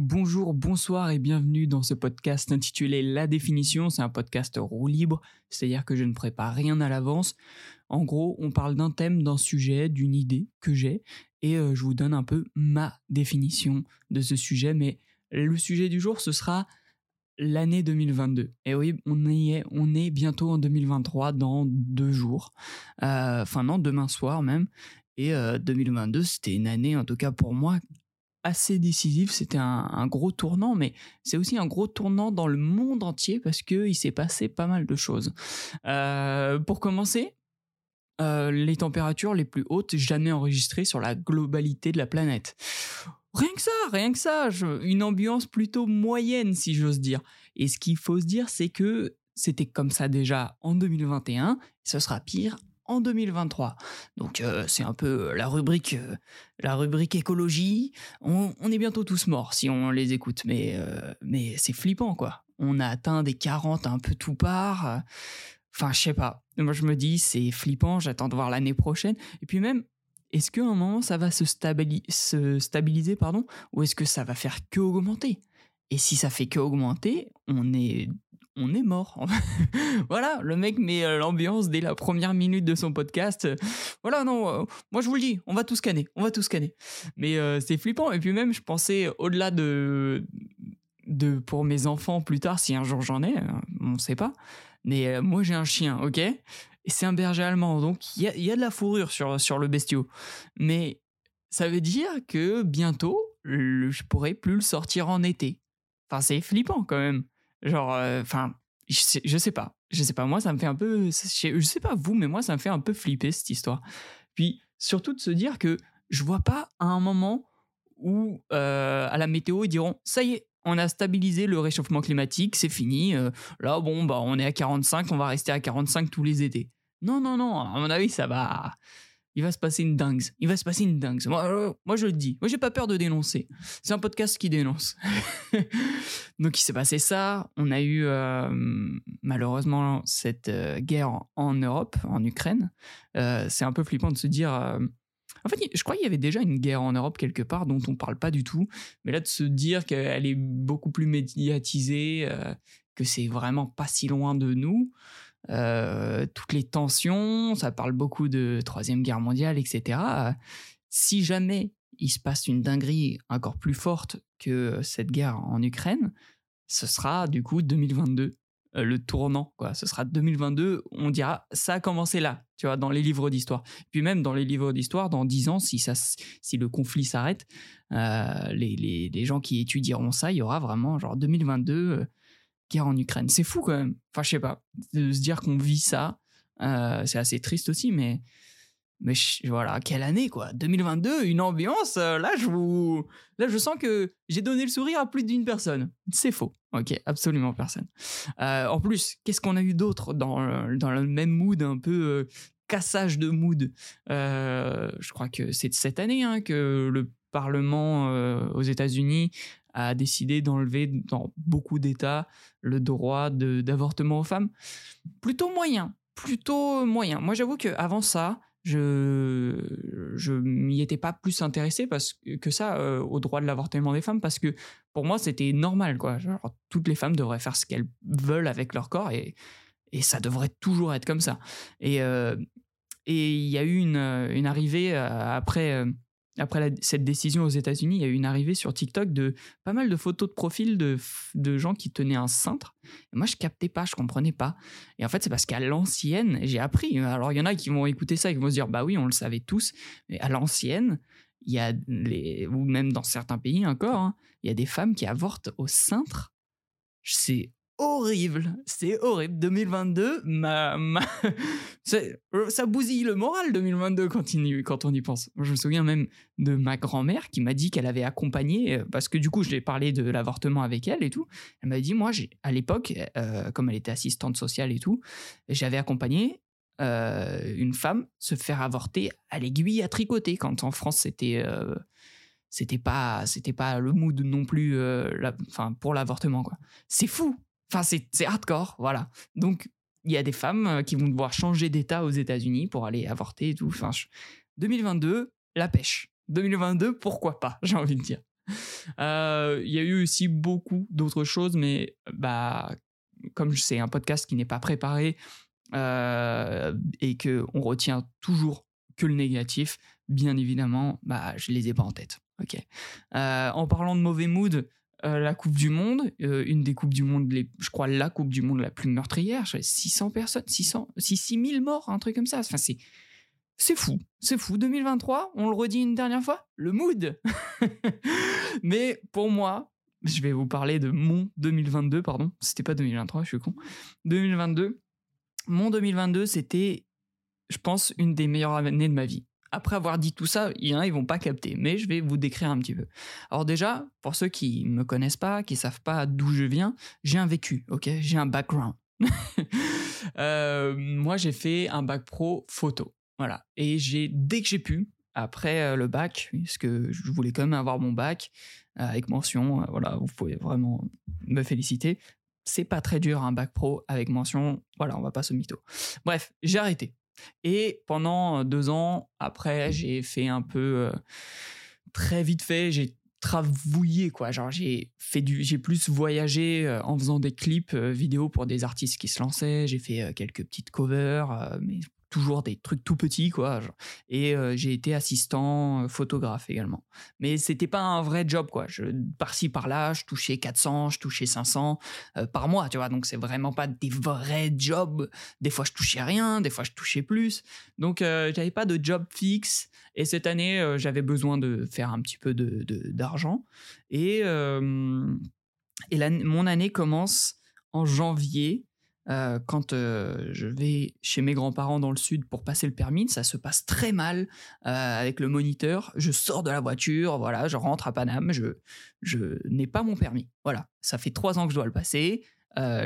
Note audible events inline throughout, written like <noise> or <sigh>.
Bonjour, bonsoir et bienvenue dans ce podcast intitulé La définition. C'est un podcast roue libre, c'est-à-dire que je ne prépare rien à l'avance. En gros, on parle d'un thème, d'un sujet, d'une idée que j'ai et euh, je vous donne un peu ma définition de ce sujet. Mais le sujet du jour, ce sera l'année 2022. Et oui, on est, on est bientôt en 2023 dans deux jours. Euh, enfin non, demain soir même. Et 2022, euh, c'était une année, en tout cas pour moi, assez décisif. C'était un, gros tournant, mais c'est aussi un gros tournant dans le monde entier parce qu'il s'est passé pas mal de choses. Euh, pour commencer, euh, les températures les plus hautes jamais enregistrées sur la globalité de la planète. Rien que ça, rien que ça, une ambiance plutôt moyenne si j'ose dire. Et ce qu'il faut se dire, c'est que c'était comme ça déjà en 2021, ce sera pire en 2023. Donc euh, c'est un peu la rubrique, euh, la rubrique écologie. On, est bientôt tous morts si on les écoute, mais, euh, mais c'est flippant quoi. On a atteint des 40 un peu tout part. Enfin, je sais pas. Moi, je me dis, c'est flippant, j'attends de voir l'année prochaine. Et puis même, est-ce qu'à un moment, ça va se, se stabiliser, pardon, ou est-ce que ça va faire que augmenter Et si ça fait que augmenter, on est on est mort. <laughs> voilà, le mec met euh, l'ambiance dès la première minute de son podcast. Voilà, non, euh, moi je vous le dis, on va tout scanner, on va tout scanner. Mais euh, c'est flippant. Et puis même, je pensais au-delà de, de pour mes enfants plus tard, si un jour j'en ai, on ne sait pas. Mais moi j'ai un chien, ok? Et c'est un berger allemand, donc il y a, de la fourrure sur, sur le bestiau. Mais ça veut dire que bientôt, je pourrai plus le sortir en été. Enfin, c'est flippant quand même. Genre, euh, enfin, je, sais, pas. Je sais pas, moi, ça me fait un peu. Je sais pas vous, mais moi, ça me fait un peu flipper cette histoire. Puis, surtout de se dire que je vois pas à un moment où, euh, à la météo, ils diront ça y est, on a stabilisé le réchauffement climatique, c'est fini. Euh, là, bon, bah, on est à 45, on va rester à 45 tous les étés. Non, non, non, à mon avis, ça va il va se passer une dingue. Il va se passer une dingue. Moi, euh, moi je le dis. Moi, j'ai pas peur de dénoncer. C'est un podcast qui dénonce. <laughs> Donc, il s'est passé ça. On a eu euh, malheureusement cette euh, guerre en Europe, en Ukraine. c'est un peu flippant de se dire. En fait, je crois qu'il y avait déjà une guerre en Europe quelque part dont on parle pas du tout. Mais là, de se dire qu'elle est beaucoup plus médiatisée, que c'est vraiment pas si loin de nous. Euh, toutes les tensions, ça parle beaucoup de Troisième Guerre mondiale, etc. Si jamais il se passe une dinguerie encore plus forte que cette guerre en Ukraine, ce sera du coup 2022 euh, le tournant quoi ce sera 2022 on dira ça a commencé là tu vois dans les livres d'histoire puis même dans les livres d'histoire dans 10 ans si ça si le conflit s'arrête euh, les, les, les, gens qui étudieront ça il y aura vraiment genre 2022 guerre en Ukraine. C'est fou quand même. Enfin, je sais pas. De se dire qu'on vit ça, euh, c'est assez triste aussi, mais. Mais voilà, quelle année quoi 2022, une ambiance. Euh, là, je vous, là, je sens que j'ai donné le sourire à plus d'une personne. C'est faux. Ok, absolument personne. Euh, en plus, qu'est-ce qu'on a eu d'autre dans, dans le même mood, un peu cassage de mood? Je crois que c'est cette année hein, que le Parlement aux États-Unis a décidé d'enlever dans beaucoup d'États le droit d'avortement aux femmes. Plutôt moyen, plutôt moyen. Moi, j'avoue qu'avant ça, je je m'y étais pas plus intéressé parce que ça euh, au droit de l'avortement des femmes parce que pour moi c'était normal quoi toutes les femmes devraient faire ce qu'elles veulent avec leur corps et et ça devrait toujours être comme ça et euh, et il y a eu une, une arrivée euh, après cette décision aux États-Unis, il y a eu une arrivée sur TikTok de pas mal de photos de profil de, de gens qui tenaient un cintre. moi, je captais pas, je comprenais pas. Et en fait, c'est parce qu'à l'ancienne, j'ai appris. Alors, il y en a qui vont écouter ça et qui vont se dire, bah oui, on le savait tous. Mais à l'ancienne, il y a les, ou même dans certains pays encore, hein, il y a des femmes qui avortent au cintre. C'est horrible. C'est horrible. 2022, ma, <laughs> euh, ça bousille le moral 2022 quand, quand on y pense. Je me souviens même de ma grand-mère qui m'a dit qu'elle avait accompagné, euh, parce que du coup, je l'ai parlé de l'avortement avec elle et tout. Elle m'a dit, moi, à l'époque, euh, comme elle était assistante sociale et tout, j'avais accompagné une femme se faire avorter à l'aiguille à tricoter quand en France c'était c'était pas c'était pas le mood non plus enfin pour l'avortement quoi c'est fou Enfin, c'est hardcore, voilà. Donc, il y a des femmes euh, qui vont devoir changer d'état aux États-Unis pour aller avorter et tout. Enfin, 2022, la pêche. 2022, pourquoi pas, <laughs> j'ai envie de dire. Euh, il y a eu aussi beaucoup d'autres choses, mais bah, comme c'est un podcast qui n'est pas préparé euh, et que on retient toujours que le négatif, bien évidemment, bah, je les ai pas en tête. Ok. En parlant de mauvais mood, la Coupe du Monde, une des Coupes du Monde, je crois la Coupe du Monde la plus meurtrière, 600 personnes, 600, 6000 morts, un truc comme ça. Enfin, c'est c'est fou, c'est fou. 2023, on le redit une dernière fois, le mood. <laughs> Mais pour moi, je vais vous parler de mon 2022, pardon. C'était pas 2023, je suis con. 2022. Mon 2022, c'était, je pense, une des meilleures années de ma vie. Après avoir dit tout ça, il y en a, ils vont pas capter, mais je vais vous décrire un petit peu. Alors déjà, pour ceux qui me connaissent pas, qui savent pas d'où je viens, j'ai un vécu, ok? J'ai un background. <laughs> Euh, moi, j'ai fait un bac pro photo. Voilà. Et j'ai, dès que j'ai pu, après euh, le bac, parce que je voulais quand même avoir mon bac euh, avec mention, voilà, vous pouvez vraiment me féliciter. C'est pas très dur un bac pro avec mention, voilà, on va pas se mytho. Bref, j'ai arrêté. Et pendant deux ans, après, j'ai fait un peu très vite fait, j'ai travaillé quoi. Genre j'ai fait du j'ai plus voyagé en faisant des clips vidéo pour des artistes qui se lançaient. J'ai fait quelques petites covers mais toujours des trucs tout petits quoi et j'ai été assistant photographe également. Mais c'était pas un vrai job quoi. Par-ci par-là je touchais 400 je touchais 500 par mois tu vois. Donc c'est vraiment pas des vrais jobs. Des fois je touchais rien des fois je touchais plus. Donc j'avais pas de job fixe. Et cette année j'avais besoin de faire un petit peu de d'argent. Et et mon année commence en janvier euh, quand euh, je vais chez mes grands-parents dans le sud pour passer le permis, ça se passe très mal euh, avec le moniteur. Je sors de la voiture, voilà, je rentre à Paname, je, je n'ai pas mon permis. Voilà, ça fait trois ans que je dois le passer.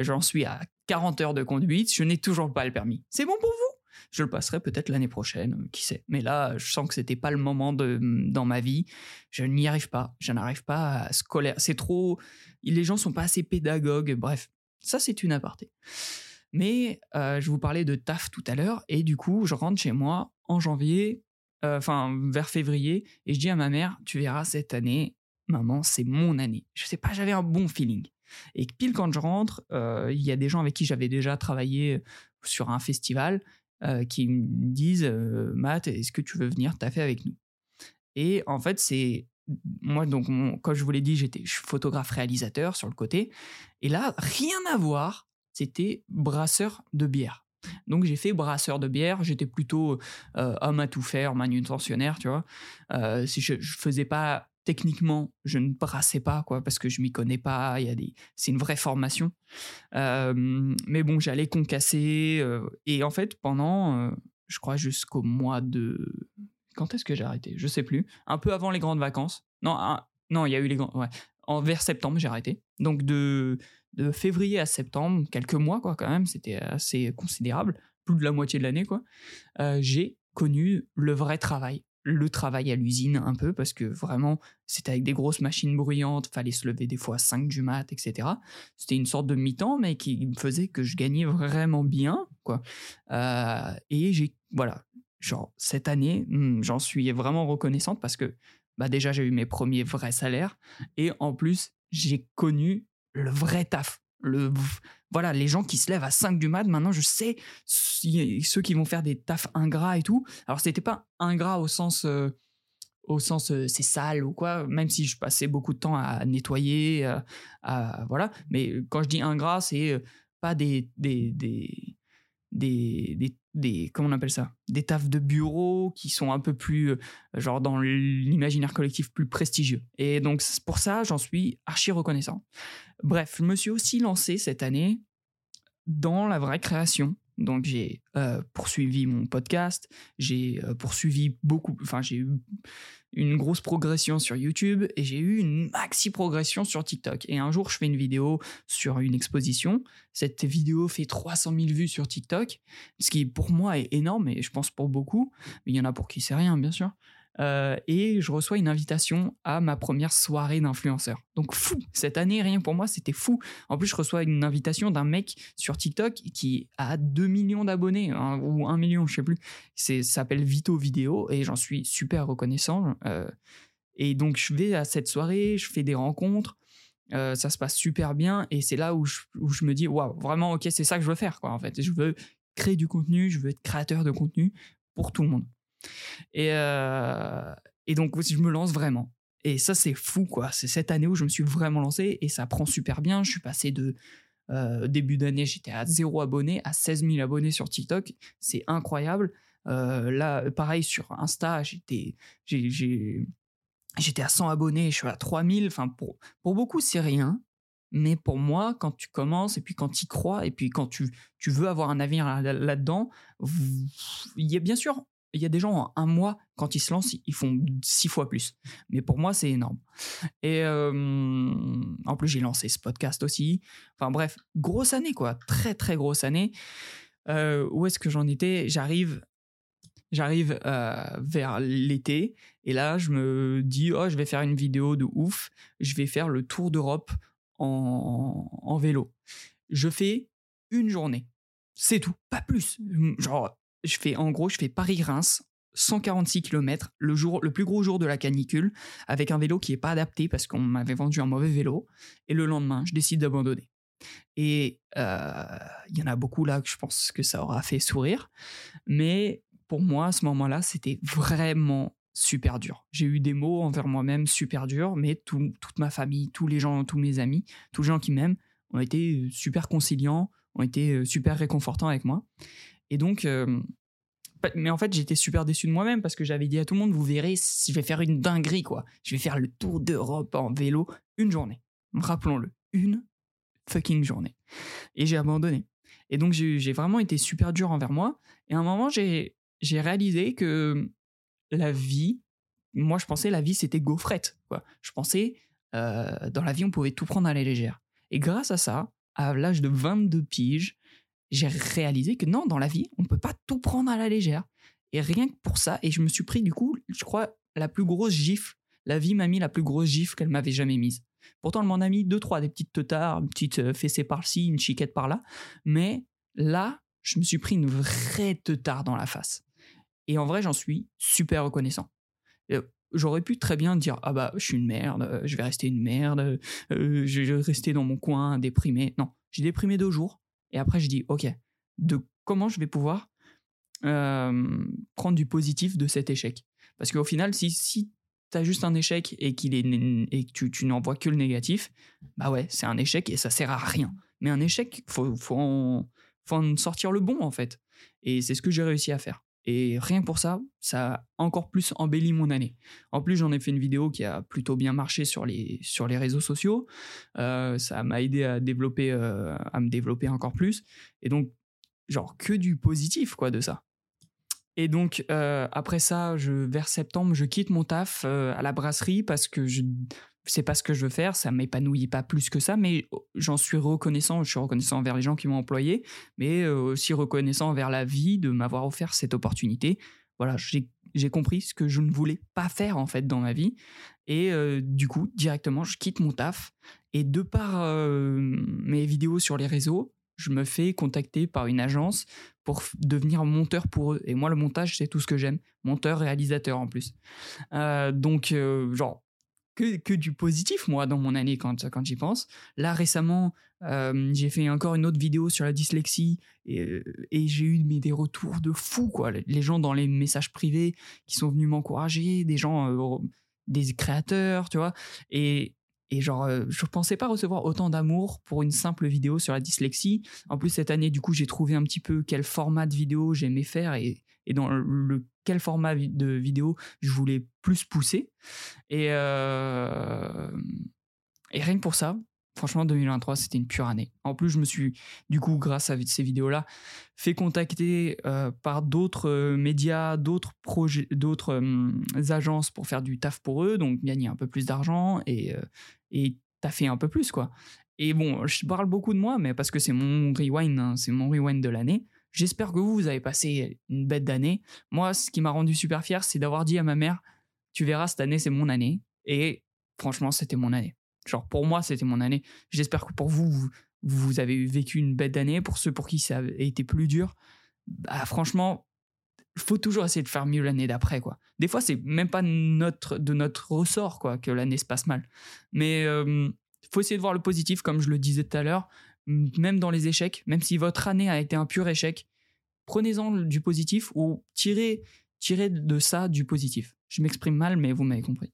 J'en suis à 40 heures de conduite, je n'ai toujours pas le permis. C'est bon pour vous? Je le passerai peut-être l'année prochaine, qui sait. Mais là, je sens que c'était pas le moment de, dans ma vie. Je n'y arrive pas. Je n'arrive pas à scolaire. C'est trop. Les gens sont pas assez pédagogues. Bref, ça, c'est une aparté. Mais euh, je vous parlais de taf tout à l'heure, et du coup, je rentre chez moi en janvier, euh, enfin vers février, et je dis à ma mère, tu verras cette année, maman, c'est mon année. Je sais pas, j'avais un bon feeling. Et pile quand je rentre, euh, il y a des gens avec qui j'avais déjà travaillé sur un festival qui me disent, Matt, est-ce que tu veux venir taffer avec nous? Et en fait, c'est moi, donc, comme je vous l'ai dit, j'étais photographe réalisateur sur le côté. Et là, rien à voir, c'était brasseur de bière. Donc j'ai fait brasseur de bière, j'étais plutôt euh, homme à tout faire, manutentionnaire, tu vois. Euh, si je, je faisais pas techniquement, je ne brassais pas quoi parce que je m'y connais pas, il y a des c'est une vraie formation. Euh, mais bon, j'allais concasser et en fait pendant je crois jusqu'au mois de quand est-ce que j'ai arrêté? Je sais plus. Un peu avant les grandes vacances. Non, non, il y a eu les grandes. En, vers septembre, j'ai arrêté. Donc de, de février à septembre, quelques mois quoi, quand même, c'était assez considérable, plus de la moitié de l'année quoi. Euh, j'ai connu le vrai travail, le travail à l'usine un peu parce que vraiment c'était avec des grosses machines bruyantes, fallait se lever des fois à 5 du mat, etc. C'était une sorte de mi-temps mais qui me faisait que je gagnais vraiment bien quoi. Euh, et j'ai voilà genre cette année, hmm, j'en suis vraiment reconnaissante parce que bah déjà j'ai eu mes premiers vrais salaires et en plus j'ai connu le vrai taf. Le, voilà, les gens qui se lèvent à 5 du mat, maintenant je sais ceux qui vont faire des tafs ingrats et tout. Alors c'était pas ingrat au sens euh, au sens euh, c'est sale ou quoi, même si je passais beaucoup de temps à nettoyer, euh, voilà. Mais quand je dis ingrat, c'est pas des, des des, des, des, comment on appelle ça? Des tafs de bureau qui sont un peu plus euh, genre dans l'imaginaire collectif plus prestigieux. Et donc pour ça j'en suis archi reconnaissant. Bref je me suis aussi lancé cette année dans la vraie création donc j'ai euh, poursuivi mon podcast, j'ai euh, poursuivi beaucoup, enfin j'ai eu une grosse progression sur YouTube et j'ai eu une maxi progression sur TikTok. Et un jour je fais une vidéo sur une exposition, cette vidéo fait 300 000 vues sur TikTok, ce qui pour moi est énorme et je pense pour beaucoup, mais il y en a pour qui c'est rien bien sûr. Euh, et je reçois une invitation à ma première soirée d'influenceur. Donc fou, cette année, rien pour moi, c'était fou. En plus, je reçois une invitation d'un mec sur TikTok qui a 2 millions d'abonnés, hein, ou 1 million, je sais plus. Ça s'appelle Vito Vidéo, et j'en suis super reconnaissant. Euh, Et donc, je vais à cette soirée, je fais des rencontres, ça se passe super bien. Et c'est là où je, où je, me dis, waouh, vraiment, ok, c'est ça que je veux faire, quoi, en fait. Je veux créer du contenu, je veux être créateur de contenu pour tout le monde. Et, et donc, je me lance vraiment. Et ça, c'est fou, quoi. C'est cette année où je me suis vraiment lancé et ça prend super bien. Je suis passé de début d'année, j'étais à 0 abonnés, à 16 000 abonnés sur TikTok. C'est incroyable. là, pareil, sur Insta, j'étais, à 100 abonnés, je suis à 3000. Enfin, pour, pour beaucoup, c'est rien. Mais pour moi, quand tu commences et puis quand tu crois et puis quand tu, tu veux avoir un avenir là-dedans, il y a bien sûr il y a des gens en un mois, quand ils se lancent, ils font six fois plus. Mais pour moi, c'est énorme. Et en plus, j'ai lancé ce podcast aussi. Enfin bref, grosse année, quoi. Très, très grosse année. où est-ce que j'en étais? J'arrive. J'arrive vers l'été et là je me dis oh je vais faire une vidéo de ouf, je vais faire le tour d'Europe en, en vélo. Je fais une journée, c'est tout, pas plus. Genre je fais en gros, je fais Paris-Reims, 146 km, le, jour, le plus gros jour de la canicule, avec un vélo qui n'est pas adapté parce qu'on m'avait vendu un mauvais vélo. Et le lendemain, je décide d'abandonner. Et euh, il y en a beaucoup là que je pense que ça aura fait sourire. Mais pour moi, à ce moment-là, c'était vraiment super dur. J'ai eu des mots envers moi-même super durs, mais toute ma famille, tous les gens, tous mes amis, tous les gens qui m'aiment ont été super conciliants, ont été euh, super réconfortants avec moi. Et donc, euh, mais en fait, j'étais super déçu de moi-même parce que j'avais dit à tout le monde, vous verrez, je vais faire une dinguerie, quoi. Je vais faire le tour d'Europe en vélo une journée. Rappelons-le, une fucking journée. Et j'ai abandonné. Et donc, j'ai vraiment été super dur envers moi. Et à un moment, j'ai réalisé que la vie, moi, je pensais la vie, c'était gaufrette. Quoi. Je pensais, euh, dans la vie, on pouvait tout prendre à la légère. Et grâce à ça, à l'âge de 22 piges, j'ai réalisé que non, dans la vie, on ne peut pas tout prendre à la légère. Et rien que pour ça, et je me suis pris du coup, je crois, la plus grosse gifle. La vie m'a mis la plus grosse gifle qu'elle m'avait jamais mise. Pourtant, elle m'en a mis deux, trois, des petites teutards, une petite euh, fessée par-ci, une chiquette par-là. Mais là, je me suis pris une vraie teutard dans la face. Et en vrai, j'en suis super reconnaissant. Euh, j'aurais pu très bien dire ah bah je suis une merde, euh, je vais rester une merde, je vais rester dans mon coin déprimé. Non, j'ai déprimé deux jours et après, je dis, OK, de comment je vais pouvoir prendre du positif de cet échec? Parce qu'au final, si, si tu as juste un échec et, qu'il est, et que tu, n'en vois que le négatif, bah ouais, c'est un échec et ça sert à rien. Mais un échec, faut, faut, faut en sortir le bon, en fait. Et c'est ce que j'ai réussi à faire. Et rien que pour ça, ça a encore plus embelli mon année. En plus, j'en ai fait une vidéo qui a plutôt bien marché sur les, sur les réseaux sociaux. Euh, ça m'a aidé à, développer, euh, à me développer encore plus. Et donc, genre, que du positif, quoi, de ça. Et donc, euh, après ça, je, vers septembre, je quitte mon taf à la brasserie parce que je, c'est pas ce que je veux faire, ça m'épanouit pas plus que ça, mais oh, j'en suis reconnaissant, je suis reconnaissant envers les gens qui m'ont employé, mais euh, aussi reconnaissant envers la vie de m'avoir offert cette opportunité. Voilà, j'ai compris ce que je ne voulais pas faire en fait dans ma vie, et euh, du coup, directement, je quitte mon taf, et de par euh, mes vidéos sur les réseaux, je me fais contacter par une agence pour devenir monteur pour eux. Et moi, le montage, c'est tout ce que j'aime. Monteur, réalisateur en plus. donc, genre, que, du positif, moi, dans mon année, quand, quand j'y pense. Là, récemment, j'ai fait encore une autre vidéo sur la dyslexie et, j'ai eu mais, des retours de fou, quoi. Les gens dans les messages privés qui sont venus m'encourager, des gens, des créateurs, tu vois. Et, et genre, je pensais pas recevoir autant d'amour pour une simple vidéo sur la dyslexie. En plus, cette année, du coup, j'ai trouvé un petit peu quel format de vidéo j'aimais faire et, et dans le quel format de vidéo je voulais plus pousser. Et, euh, rien que pour ça, franchement, 2023, c'était une pure année. En plus, je me suis, du coup, grâce à ces vidéos-là, fait contacter euh, par d'autres euh, médias, d'autres projets, d'autres agences pour faire du taf pour eux, donc gagner un peu plus d'argent et, et taffer un peu plus, quoi. Et bon, je parle beaucoup de moi, mais parce que c'est mon rewind, hein, c'est mon rewind de l'année. J'espère que vous, vous avez passé une bête d'année. Moi, ce qui m'a rendu super fier, c'est d'avoir dit à ma mère, tu verras, cette année, c'est mon année. Et franchement, c'était mon année. Genre, pour moi, c'était mon année. J'espère que pour vous, vous, avez vécu une bête d'année. Pour ceux pour qui ça a été plus dur, bah, franchement, faut toujours essayer de faire mieux l'année d'après, quoi. Des fois, c'est même pas notre, de notre ressort, quoi, que l'année se passe mal. Mais il faut essayer de voir le positif, comme je le disais tout à l'heure, même dans les échecs, même si votre année a été un pur échec, prenez-en du positif ou tirez, tirez de ça du positif. Je m'exprime mal, mais vous m'avez compris.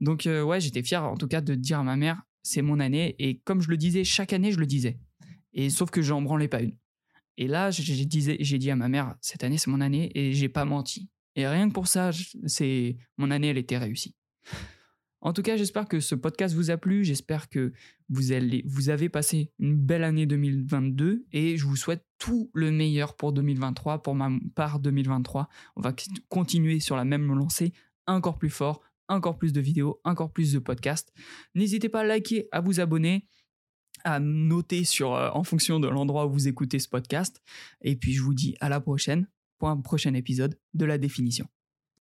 Donc, ouais, j'étais fier, en tout cas, de dire à ma mère, c'est mon année. Et comme je le disais, chaque année, je le disais. Et sauf que j'en branlais pas une. Et là, j'ai dit à ma mère, cette année, c'est mon année, et j'ai pas menti. Et rien que pour ça, c'est mon année, elle était réussie. En tout cas, j'espère que ce podcast vous a plu. J'espère que vous, avez passé une belle année 2022 et je vous souhaite tout le meilleur pour 2023. Pour ma part 2023, on va continuer sur la même lancée, encore plus fort, encore plus de vidéos, encore plus de podcasts. N'hésitez pas à liker, à vous abonner à noter euh, en fonction de l'endroit où vous écoutez ce podcast. Et puis je vous dis à la prochaine pour un prochain épisode de la définition.